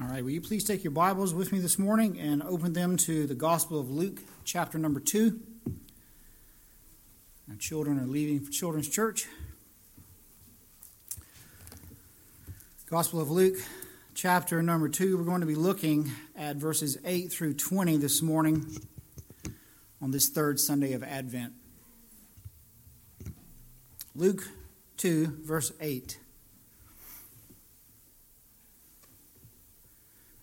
All right, will you please take your Bibles with me this morning and open them to the Gospel of Luke, chapter number 2. Our children are leaving for Children's Church. Gospel of Luke, chapter number 2. We're going to be looking at verses 8 through 20 this morning on this third Sunday of Advent. Luke 2, verse 8.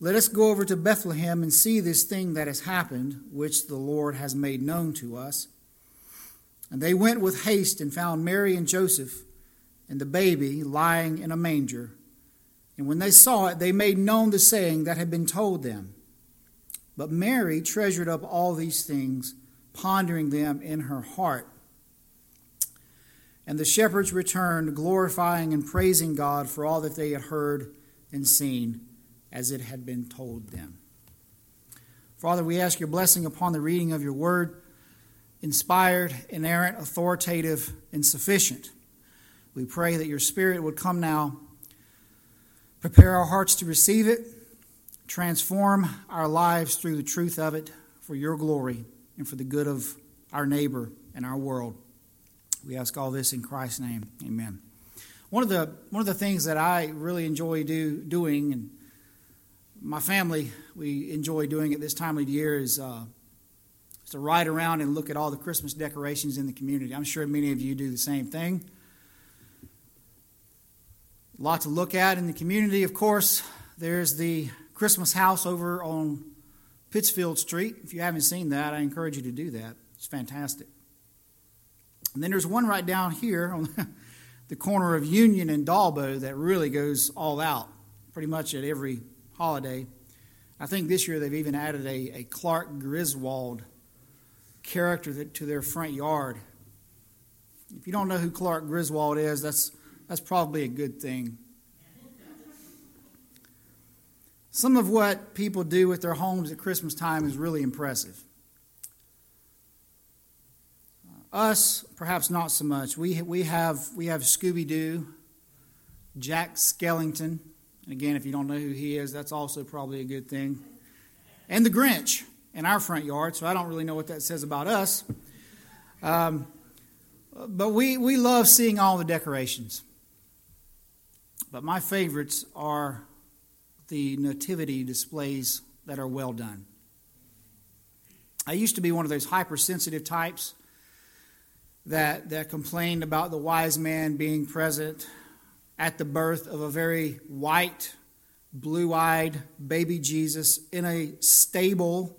let us go over to Bethlehem and see this thing that has happened, which the Lord has made known to us. And they went with haste and found Mary and Joseph and the baby lying in a manger. And when they saw it, they made known the saying that had been told them. But Mary treasured up all these things, pondering them in her heart. And the shepherds returned, glorifying and praising God for all that they had heard and seen as it had been told them. Father, we ask your blessing upon the reading of your word, inspired, inerrant, authoritative, and sufficient. We pray that your spirit would come now, prepare our hearts to receive it, transform our lives through the truth of it for your glory and for the good of our neighbor and our world. We ask all this in Christ's name. Amen. One of the one of the things that I really enjoy do, doing and my family, we enjoy doing at this time of year is, uh, to ride around and look at all the Christmas decorations in the community. I'm sure many of you do the same thing. A lot to look at in the community, of course. There's the Christmas house over on Pittsfield Street. If you haven't seen that, I encourage you to do that. It's fantastic. And then there's one right down here on the corner of Union and Dalbo that really goes all out, pretty much at every holiday. I think this year they've even added a, a Clark Griswold character to their front yard. If you don't know who Clark Griswold is, that's, that's probably a good thing. Some of what people do with their homes at Christmas time is really impressive. Uh, us, perhaps not so much. We, we have, we have Scooby Doo, Jack Skellington, and again, if you don't know who he is, that's also probably a good thing. And the Grinch in our front yard, so I don't really know what that says about us. Um, but we, we love seeing all the decorations. But my favorites are the nativity displays that are well done. I used to be one of those hypersensitive types that, that complained about the wise man being present at the birth of a very white, blue eyed baby Jesus in a stable,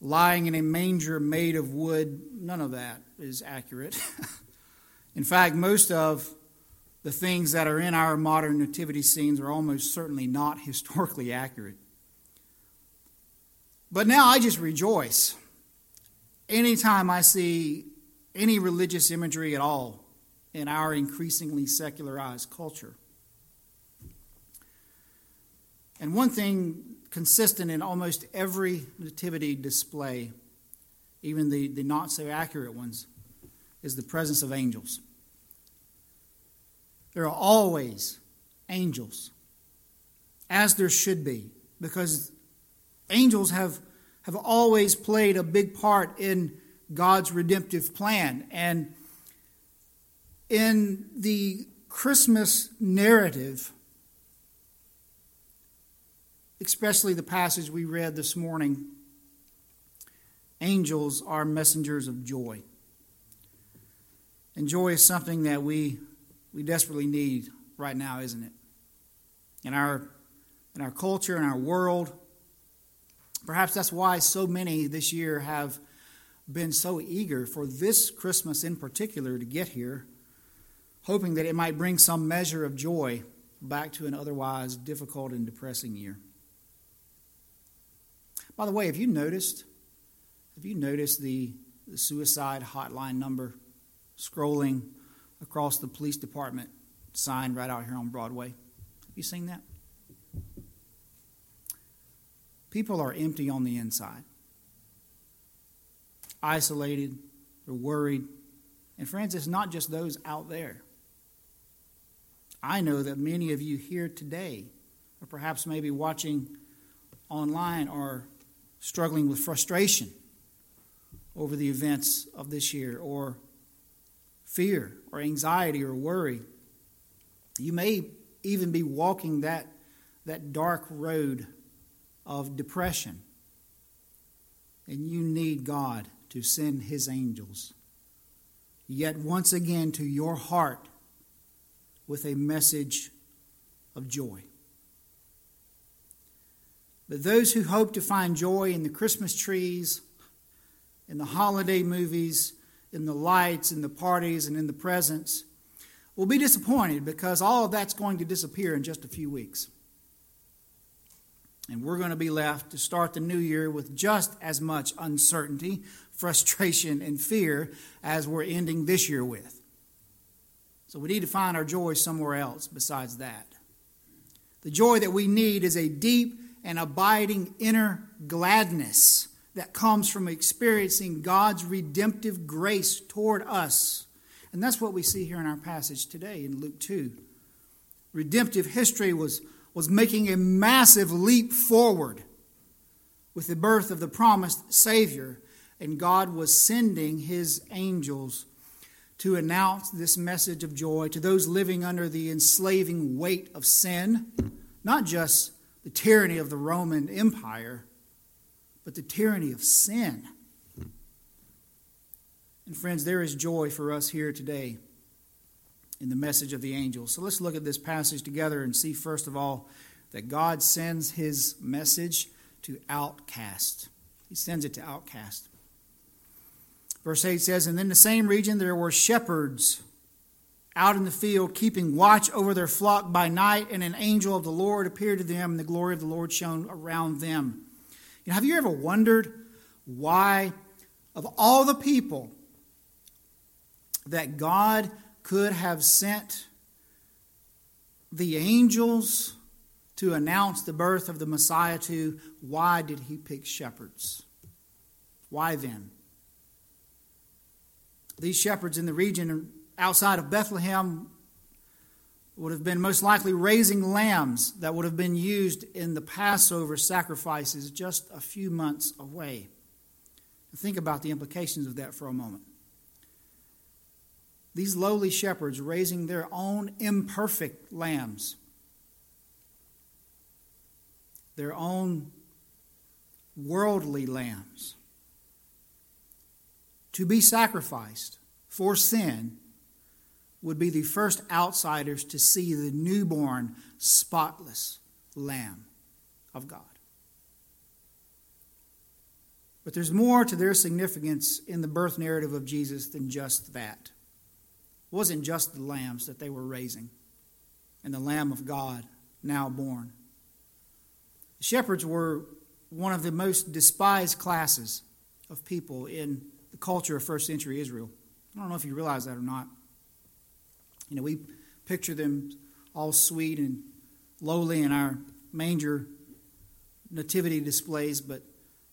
lying in a manger made of wood. None of that is accurate. in fact, most of the things that are in our modern nativity scenes are almost certainly not historically accurate. But now I just rejoice anytime I see any religious imagery at all in our increasingly secularized culture. And one thing consistent in almost every nativity display, even the, the not so accurate ones, is the presence of angels. There are always angels, as there should be, because angels have, have always played a big part in God's redemptive plan. And in the Christmas narrative, especially the passage we read this morning, angels are messengers of joy. And joy is something that we, we desperately need right now, isn't it? In our, in our culture, in our world. Perhaps that's why so many this year have been so eager for this Christmas in particular to get here, hoping that it might bring some measure of joy back to an otherwise difficult and depressing year. By the way, have you noticed? Have you noticed the, the suicide hotline number scrolling across the police department sign right out here on Broadway? Have you seen that? People are empty on the inside, isolated, they're worried. And friends, it's not just those out there. I know that many of you here today, or perhaps maybe watching online, are struggling with frustration over the events of this year, or fear, or anxiety, or worry. You may even be walking that, that dark road of depression, and you need God to send His angels yet once again to your heart with a message of joy. But those who hope to find joy in the Christmas trees, in the holiday movies, in the lights, in the parties, and in the presents will be disappointed because all of that's going to disappear in just a few weeks. And we're going to be left to start the new year with just as much uncertainty, frustration, and fear as we're ending this year with. So we need to find our joy somewhere else besides that. The joy that we need is a deep and abiding inner gladness that comes from experiencing God's redemptive grace toward us. And that's what we see here in our passage today in Luke 2. Redemptive history was, was making a massive leap forward with the birth of the promised Savior, and God was sending his angels to announce this message of joy to those living under the enslaving weight of sin, not just the tyranny of the Roman Empire, but the tyranny of sin. And friends, there is joy for us here today in the message of the angels. So let's look at this passage together and see, first of all, that God sends his message to outcast. He sends it to outcast. Verse 8 says, And in the same region there were shepherds out in the field, keeping watch over their flock by night, and an angel of the Lord appeared to them, and the glory of the Lord shone around them. You know, have you ever wondered why, of all the people that God could have sent the angels to announce the birth of the Messiah to, why did he pick shepherds? Why then? These shepherds in the region outside of Bethlehem would have been most likely raising lambs that would have been used in the Passover sacrifices just a few months away. Think about the implications of that for a moment. These lowly shepherds raising their own imperfect lambs, their own worldly lambs, to be sacrificed for sin would be the first outsiders to see the newborn, spotless Lamb of God. But there's more to their significance in the birth narrative of Jesus than just that. It wasn't just the lambs that they were raising and the Lamb of God now born. The shepherds were one of the most despised classes of people in the culture of first century Israel. I don't know if you realize that or not. You know, we picture them all sweet and lowly in our manger nativity displays, but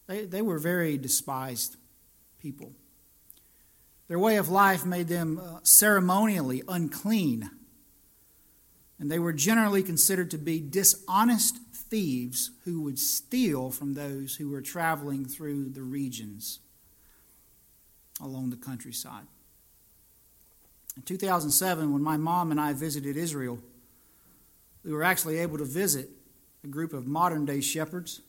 they, they were very despised people. Their way of life made them uh, ceremonially unclean, and they were generally considered to be dishonest thieves who would steal from those who were traveling through the regions along the countryside. In 2007, when my mom and I visited Israel, we were actually able to visit a group of modern day shepherds.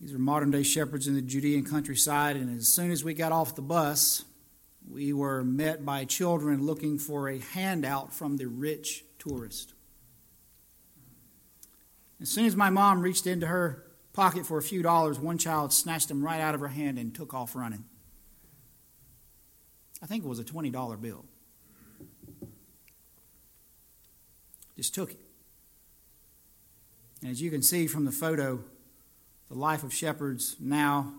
These are modern day shepherds in the Judean countryside, and as soon as we got off the bus, we were met by children looking for a handout from the rich tourist. As soon as my mom reached into her pocket for a few dollars, one child snatched them right out of her hand and took off running. I think it was a $20 bill. Just took it. And as you can see from the photo, the life of shepherds now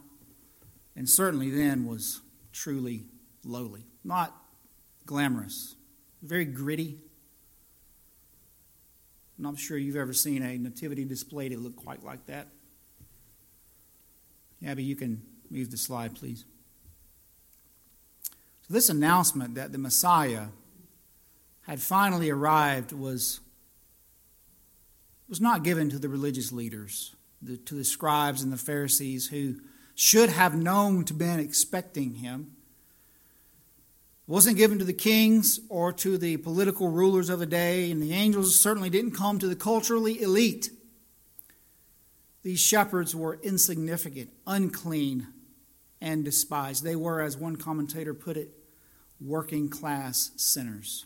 and certainly then was truly lowly, not glamorous, very gritty. I'm not sure you've ever seen a nativity display that looked quite like that. Abby, you can move the slide, please. So, this announcement that the Messiah had finally arrived was, was not given to the religious leaders, the, to the scribes and the Pharisees who should have known to been expecting him. It wasn't given to the kings or to the political rulers of the day, and the angels certainly didn't come to the culturally elite. These shepherds were insignificant, unclean, and despised. They were, as one commentator put it, working class sinners.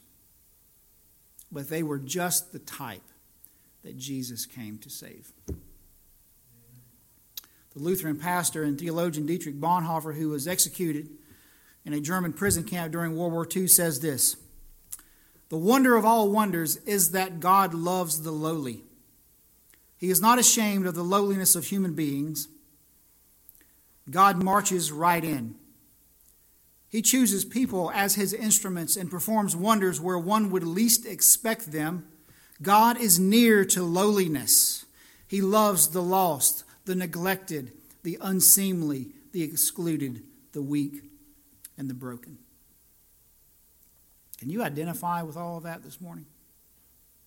But they were just the type that Jesus came to save. The Lutheran pastor and theologian Dietrich Bonhoeffer, who was executed in a German prison camp during World War II, says this The wonder of all wonders is that God loves the lowly. He is not ashamed of the lowliness of human beings. God marches right in. He chooses people as his instruments and performs wonders where one would least expect them. God is near to lowliness. He loves the lost, the neglected, the unseemly, the excluded, the weak, and the broken. Can you identify with all of that this morning?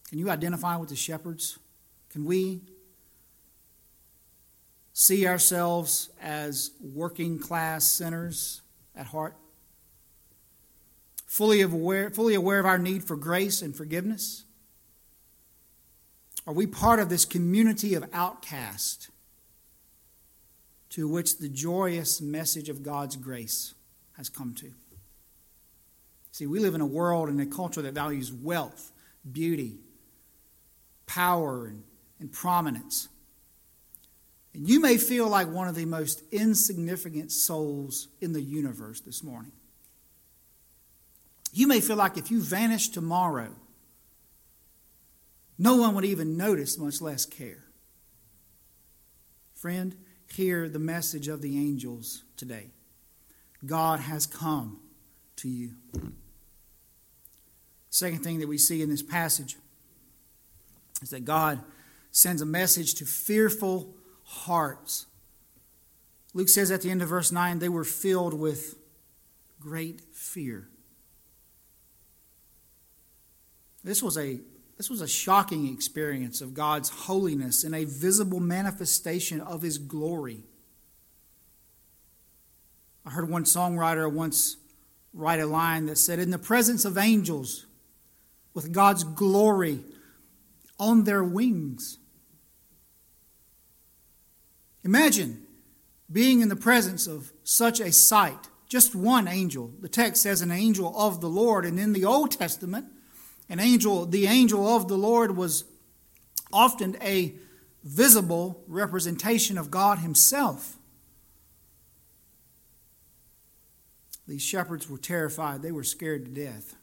Can you identify with the shepherds? Can we see ourselves as working class sinners at heart? Fully aware, fully aware of our need for grace and forgiveness? Are we part of this community of outcasts to which the joyous message of God's grace has come to? See, we live in a world and a culture that values wealth, beauty, power, and and prominence. And you may feel like one of the most insignificant souls in the universe this morning. You may feel like if you vanished tomorrow, no one would even notice, much less care. Friend, hear the message of the angels today. God has come to you. Second thing that we see in this passage is that God sends a message to fearful hearts. Luke says at the end of verse 9, they were filled with great fear. This was a this was a shocking experience of God's holiness and a visible manifestation of his glory. I heard one songwriter once write a line that said, In the presence of angels, with God's glory on their wings, Imagine being in the presence of such a sight. Just one angel. The text says an angel of the Lord. And in the Old Testament, an angel, the angel of the Lord was often a visible representation of God Himself. These shepherds were terrified. They were scared to death.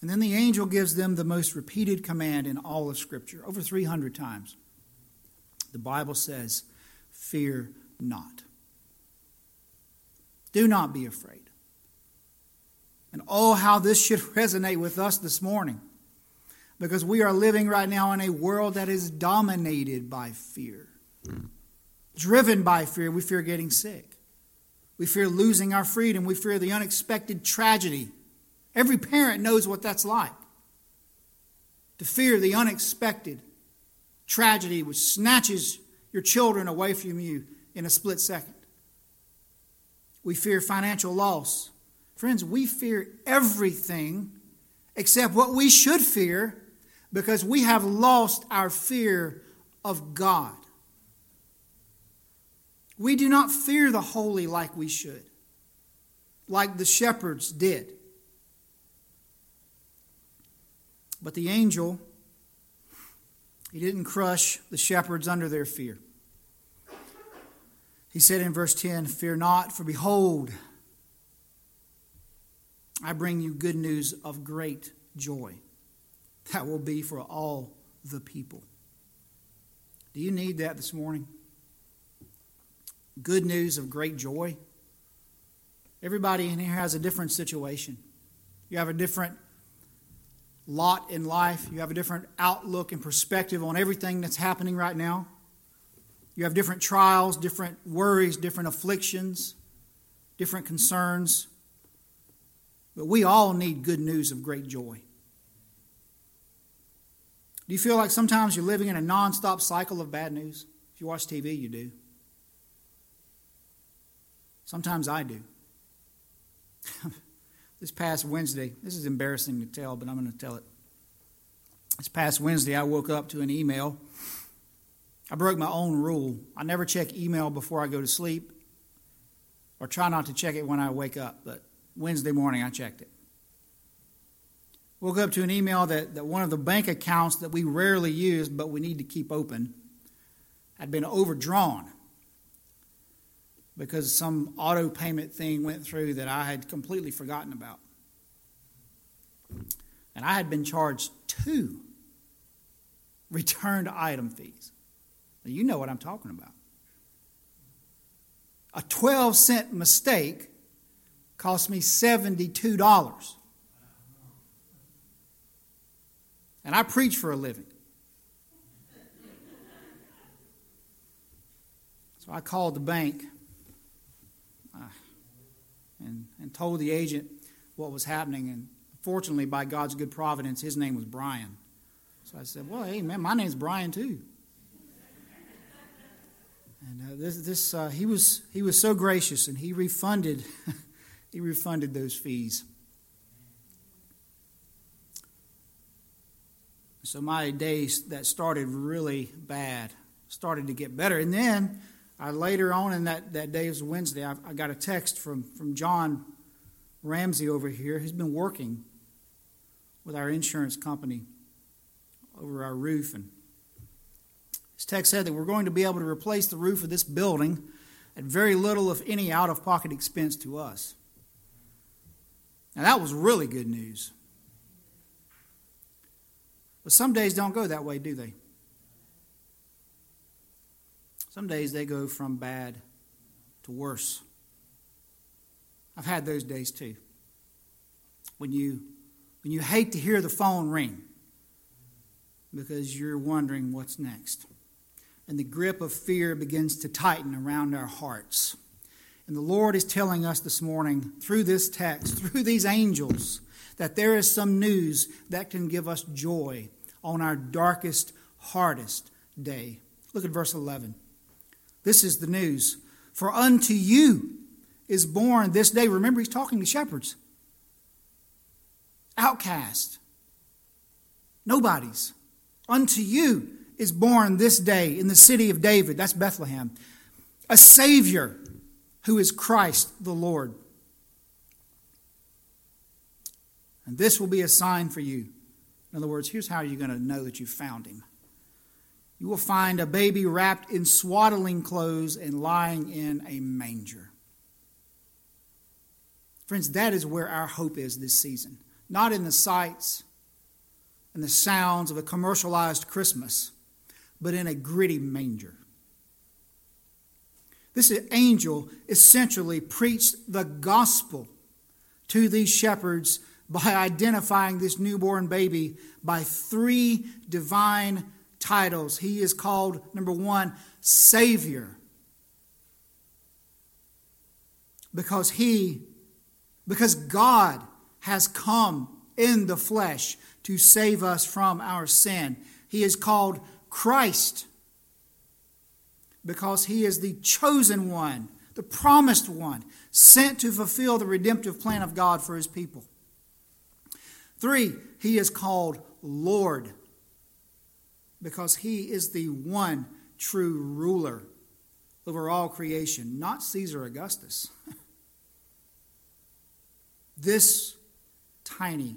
And then the angel gives them the most repeated command in all of Scripture, over 300 times. The Bible says, Fear not. Do not be afraid. And oh, how this should resonate with us this morning. Because we are living right now in a world that is dominated by fear. Hmm. Driven by fear, we fear getting sick. We fear losing our freedom. We fear the unexpected tragedy Every parent knows what that's like to fear the unexpected tragedy which snatches your children away from you in a split second. We fear financial loss. Friends, we fear everything except what we should fear because we have lost our fear of God. We do not fear the holy like we should, like the shepherds did. But the angel, he didn't crush the shepherds under their fear. He said in verse 10 Fear not, for behold, I bring you good news of great joy that will be for all the people. Do you need that this morning? Good news of great joy. Everybody in here has a different situation. You have a different lot in life. You have a different outlook and perspective on everything that's happening right now. You have different trials, different worries, different afflictions, different concerns. But we all need good news of great joy. Do you feel like sometimes you're living in a nonstop cycle of bad news? If you watch TV, you do. Sometimes I do. this past Wednesday, this is embarrassing to tell, but I'm going to tell it. This past Wednesday, I woke up to an email. I broke my own rule. I never check email before I go to sleep or try not to check it when I wake up, but Wednesday morning I checked it. Woke up to an email that, that one of the bank accounts that we rarely use but we need to keep open had been overdrawn because some auto payment thing went through that I had completely forgotten about. And I had been charged two returned item fees. Now, you know what I'm talking about. A 12 cent mistake cost me $72. And I preach for a living. So I called the bank and, and told the agent what was happening. And fortunately, by God's good providence, his name was Brian. So I said, Well, hey, man, my name's Brian too. And uh, this, this uh, he was he was so gracious, and he refunded he refunded those fees. So my days that started really bad started to get better, and then I later on in that that day was Wednesday. I, I got a text from from John Ramsey over here. He's been working with our insurance company over our roof, and this text said that we're going to be able to replace the roof of this building at very little, if any, out of pocket expense to us. Now, that was really good news. But some days don't go that way, do they? Some days they go from bad to worse. I've had those days too. When you when you hate to hear the phone ring because you're wondering what's next. And the grip of fear begins to tighten around our hearts. And the Lord is telling us this morning through this text, through these angels, that there is some news that can give us joy on our darkest, hardest day. Look at verse 11. This is the news. For unto you is born this day. Remember, he's talking to shepherds, outcast, nobodies. Unto you is born this day in the city of David, that's Bethlehem, a Savior who is Christ the Lord. And this will be a sign for you. In other words, here's how you're going to know that you found him. You will find a baby wrapped in swaddling clothes and lying in a manger. Friends, that is where our hope is this season. Not in the sights and the sounds of a commercialized Christmas, but in a gritty manger. This angel essentially preached the gospel to these shepherds by identifying this newborn baby by three divine titles. He is called, number one, Savior. Because he, because God has come in the flesh to save us from our sin. He is called Christ because he is the chosen one, the promised one, sent to fulfill the redemptive plan of God for his people. Three, he is called Lord because he is the one true ruler over all creation, not Caesar Augustus. this tiny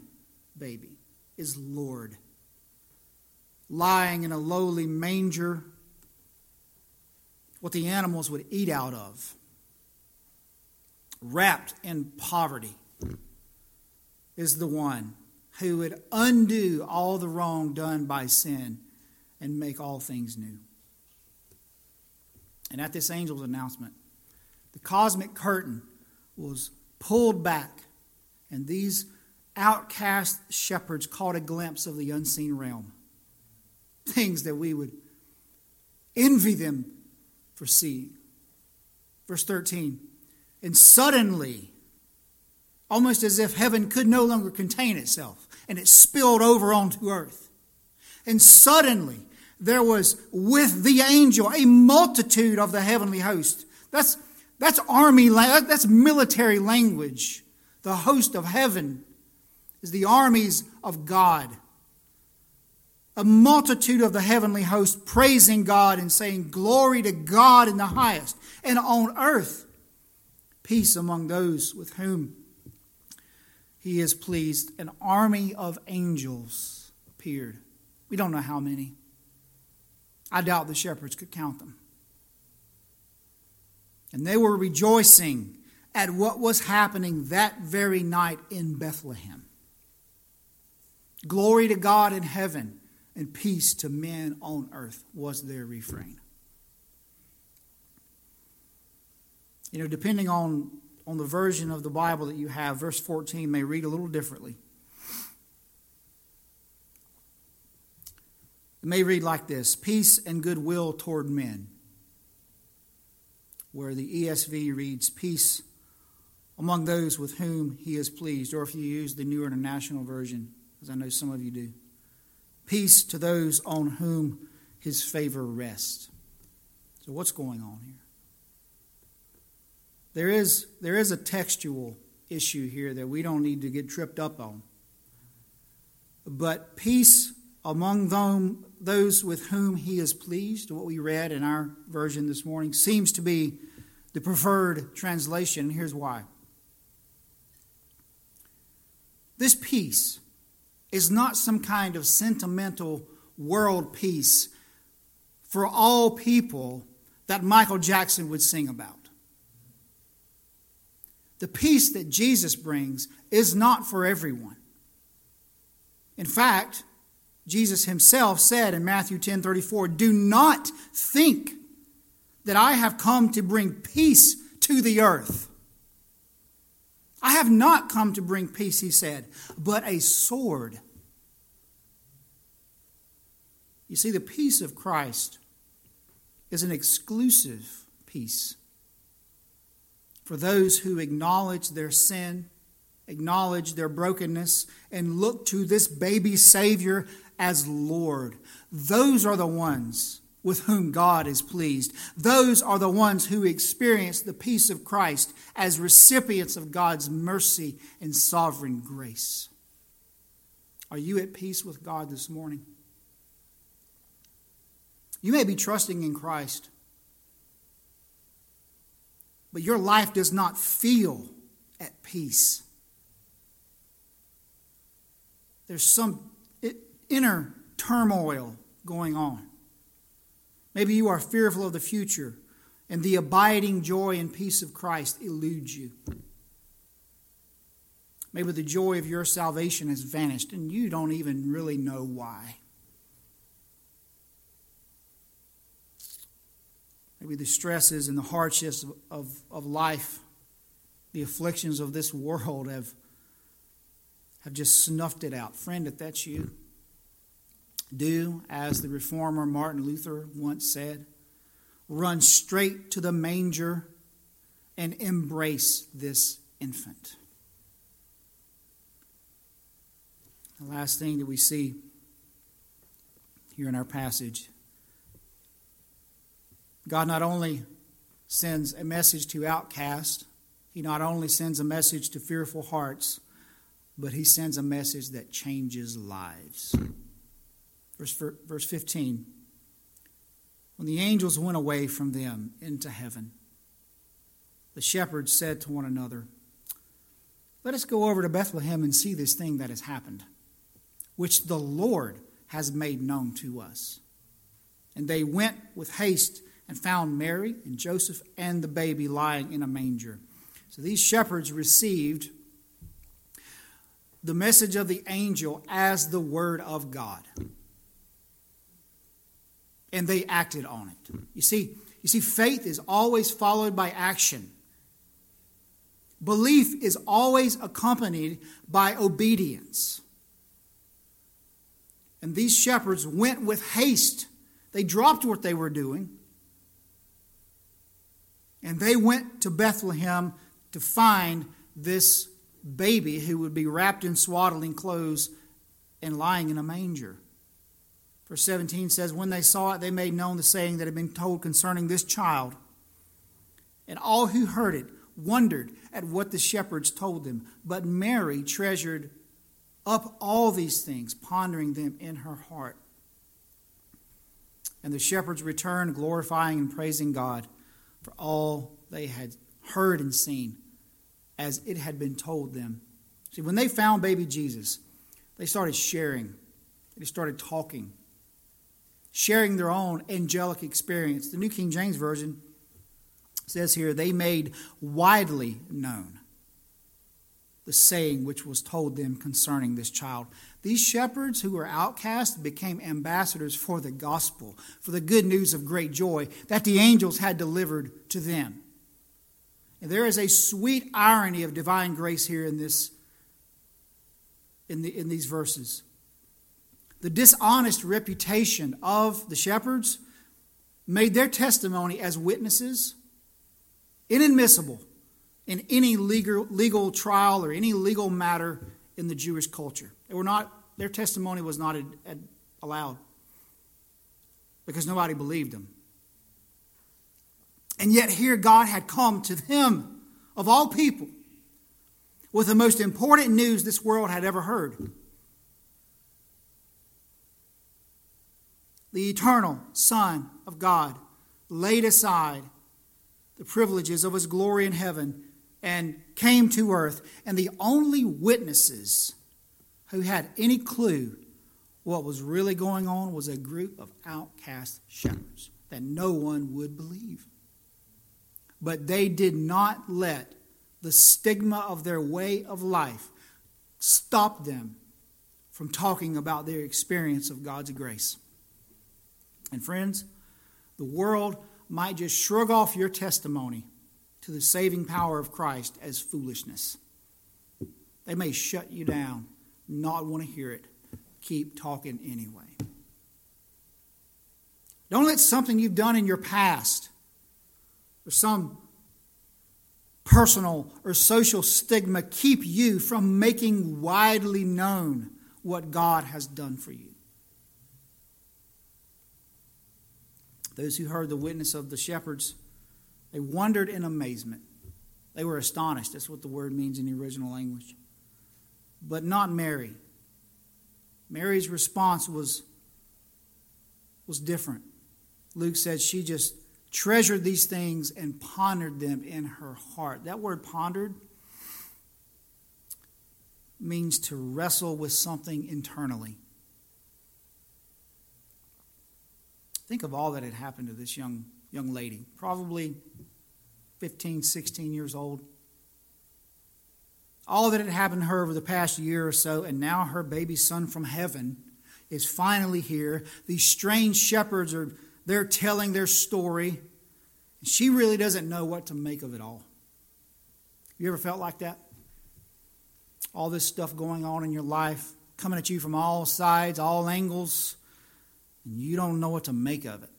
baby is Lord, lying in a lowly manger, what the animals would eat out of, wrapped in poverty, is the one who would undo all the wrong done by sin and make all things new. And at this angel's announcement, the cosmic curtain was pulled back, and these outcast shepherds caught a glimpse of the unseen realm. Things that we would envy them for seeing. Verse 13, and suddenly, almost as if heaven could no longer contain itself, and it spilled over onto earth. And suddenly, there was with the angel a multitude of the heavenly host. That's, that's army, that's military language. The host of heaven is the armies of God. A multitude of the heavenly host praising God and saying, Glory to God in the highest, and on earth, peace among those with whom he is pleased. An army of angels appeared. We don't know how many. I doubt the shepherds could count them. And they were rejoicing at what was happening that very night in Bethlehem. Glory to God in heaven and peace to men on earth was their refrain. You know, depending on, on the version of the Bible that you have, verse 14 may read a little differently. It may read like this Peace and goodwill toward men, where the ESV reads, Peace among those with whom he is pleased, or if you use the New International Version, as I know some of you do, peace to those on whom his favor rests. So, what's going on here? There is, there is a textual issue here that we don't need to get tripped up on. But peace among them, those with whom he is pleased, what we read in our version this morning, seems to be the preferred translation. Here's why. This peace is not some kind of sentimental world peace for all people that Michael Jackson would sing about. The peace that Jesus brings is not for everyone. In fact, Jesus himself said in Matthew 10 34, Do not think that I have come to bring peace to the earth. I have not come to bring peace, he said, but a sword. You see, the peace of Christ is an exclusive peace for those who acknowledge their sin, acknowledge their brokenness, and look to this baby Savior as Lord. Those are the ones with whom God is pleased. Those are the ones who experience the peace of Christ as recipients of God's mercy and sovereign grace. Are you at peace with God this morning? You may be trusting in Christ, but your life does not feel at peace. There's some inner turmoil going on. Maybe you are fearful of the future and the abiding joy and peace of Christ eludes you. Maybe the joy of your salvation has vanished and you don't even really know why. Maybe the stresses and the hardships of, of, of life, the afflictions of this world have, have just snuffed it out. Friend, if that's you, do as the reformer Martin Luther once said run straight to the manger and embrace this infant. The last thing that we see here in our passage God not only sends a message to outcasts, He not only sends a message to fearful hearts, but He sends a message that changes lives. Verse, verse 15. When the angels went away from them into heaven, the shepherds said to one another, Let us go over to Bethlehem and see this thing that has happened, which the Lord has made known to us. And they went with haste and found Mary and Joseph and the baby lying in a manger. So these shepherds received the message of the angel as the word of God. And they acted on it. You see, you see faith is always followed by action. Belief is always accompanied by obedience. And these shepherds went with haste. They dropped what they were doing. And they went to Bethlehem to find this baby who would be wrapped in swaddling clothes and lying in a manger. Verse 17 says, When they saw it, they made known the saying that had been told concerning this child. And all who heard it wondered at what the shepherds told them. But Mary treasured up all these things, pondering them in her heart. And the shepherds returned, glorifying and praising God for all they had heard and seen as it had been told them. See, when they found baby Jesus, they started sharing, they started talking, sharing their own angelic experience. The New King James Version says here, they made widely known the saying which was told them concerning this child. These shepherds who were outcast became ambassadors for the gospel, for the good news of great joy that the angels had delivered to them. And there is a sweet irony of divine grace here in this in, the, in these verses. The dishonest reputation of the shepherds made their testimony as witnesses inadmissible in any legal, legal trial or any legal matter in the Jewish culture. They were not, their testimony was not ad, ad, allowed because nobody believed them. And yet, here God had come to them, of all people, with the most important news this world had ever heard. The eternal Son of God laid aside the privileges of his glory in heaven and came to earth. And the only witnesses who had any clue what was really going on was a group of outcast shepherds that no one would believe. But they did not let the stigma of their way of life stop them from talking about their experience of God's grace. And friends, the world might just shrug off your testimony to the saving power of Christ as foolishness. They may shut you down, not want to hear it. Keep talking anyway. Don't let something you've done in your past or some personal or social stigma keep you from making widely known what God has done for you. Those who heard the witness of the shepherds, they wondered in amazement. They were astonished. That's what the word means in the original language. But not Mary. Mary's response was, was different. Luke said she just treasured these things and pondered them in her heart. That word pondered means to wrestle with something internally. Think of all that had happened to this young, young lady, probably 15, 16 years old. All that had happened to her over the past year or so, and now her baby son from heaven is finally here. These strange shepherds are they're telling their story. And she really doesn't know what to make of it all. You ever felt like that? All this stuff going on in your life, coming at you from all sides, all angles, and you don't know what to make of it.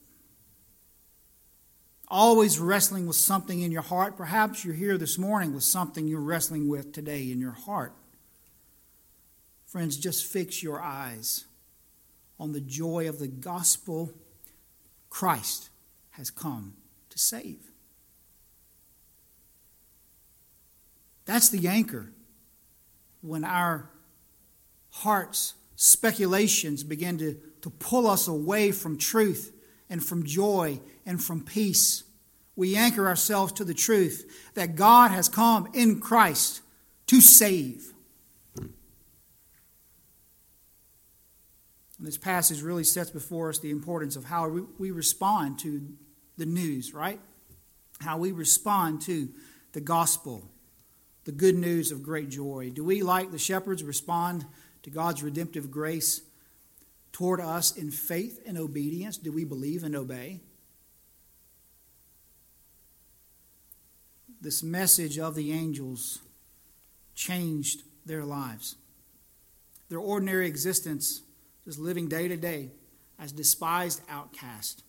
Always wrestling with something in your heart. Perhaps you're here this morning with something you're wrestling with today in your heart. Friends, just fix your eyes on the joy of the gospel Christ has come to save. That's the anchor when our hearts speculations begin to, to pull us away from truth and from joy and from peace. We anchor ourselves to the truth that God has come in Christ to save. And this passage really sets before us the importance of how we respond to the news, right? How we respond to the gospel, the good news of great joy. Do we, like the shepherds, respond to God's redemptive grace toward us in faith and obedience? Do we believe and obey? This message of the angels changed their lives. Their ordinary existence, just living day to day as despised outcast,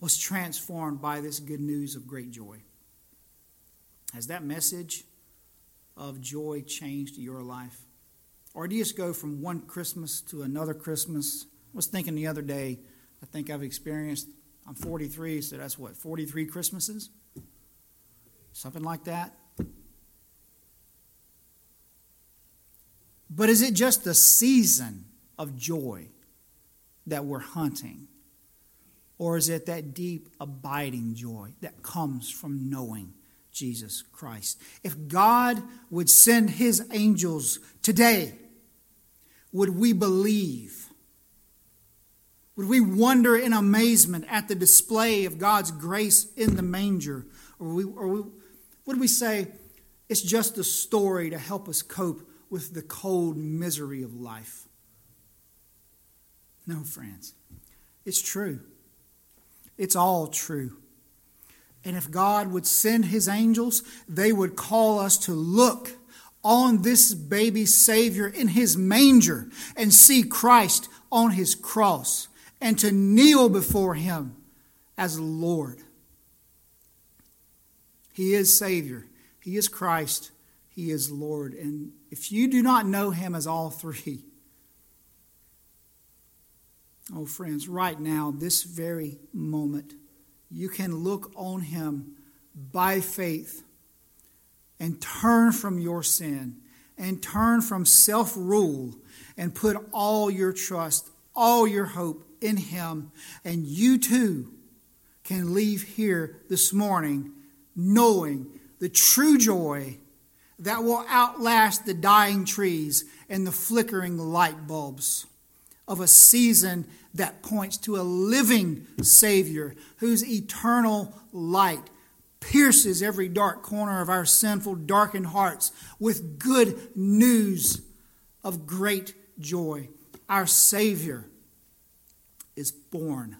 was transformed by this good news of great joy. Has that message of joy changed your life? Or do you just go from one Christmas to another Christmas? I was thinking the other day, I think I've experienced, I'm 43, so that's what, 43 Christmases? Something like that. But is it just the season of joy that we're hunting? Or is it that deep, abiding joy that comes from knowing Jesus Christ? If God would send his angels today, would we believe? Would we wonder in amazement at the display of God's grace in the manger? Or, we, or we, would we say it's just a story to help us cope with the cold misery of life? No, friends. It's true. It's all true. And if God would send his angels, they would call us to look on this baby Savior in his manger and see Christ on his cross and to kneel before him as Lord. He is Savior, He is Christ, He is Lord. And if you do not know Him as all three, oh, friends, right now, this very moment, you can look on Him by faith and turn from your sin and turn from self rule and put all your trust, all your hope in Him. And you too can leave here this morning knowing the true joy that will outlast the dying trees and the flickering light bulbs of a season that points to a living Savior whose eternal light pierces every dark corner of our sinful, darkened hearts with good news of great joy. Our Savior is born.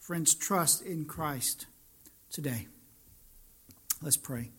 Friends, trust in Christ today. Let's pray.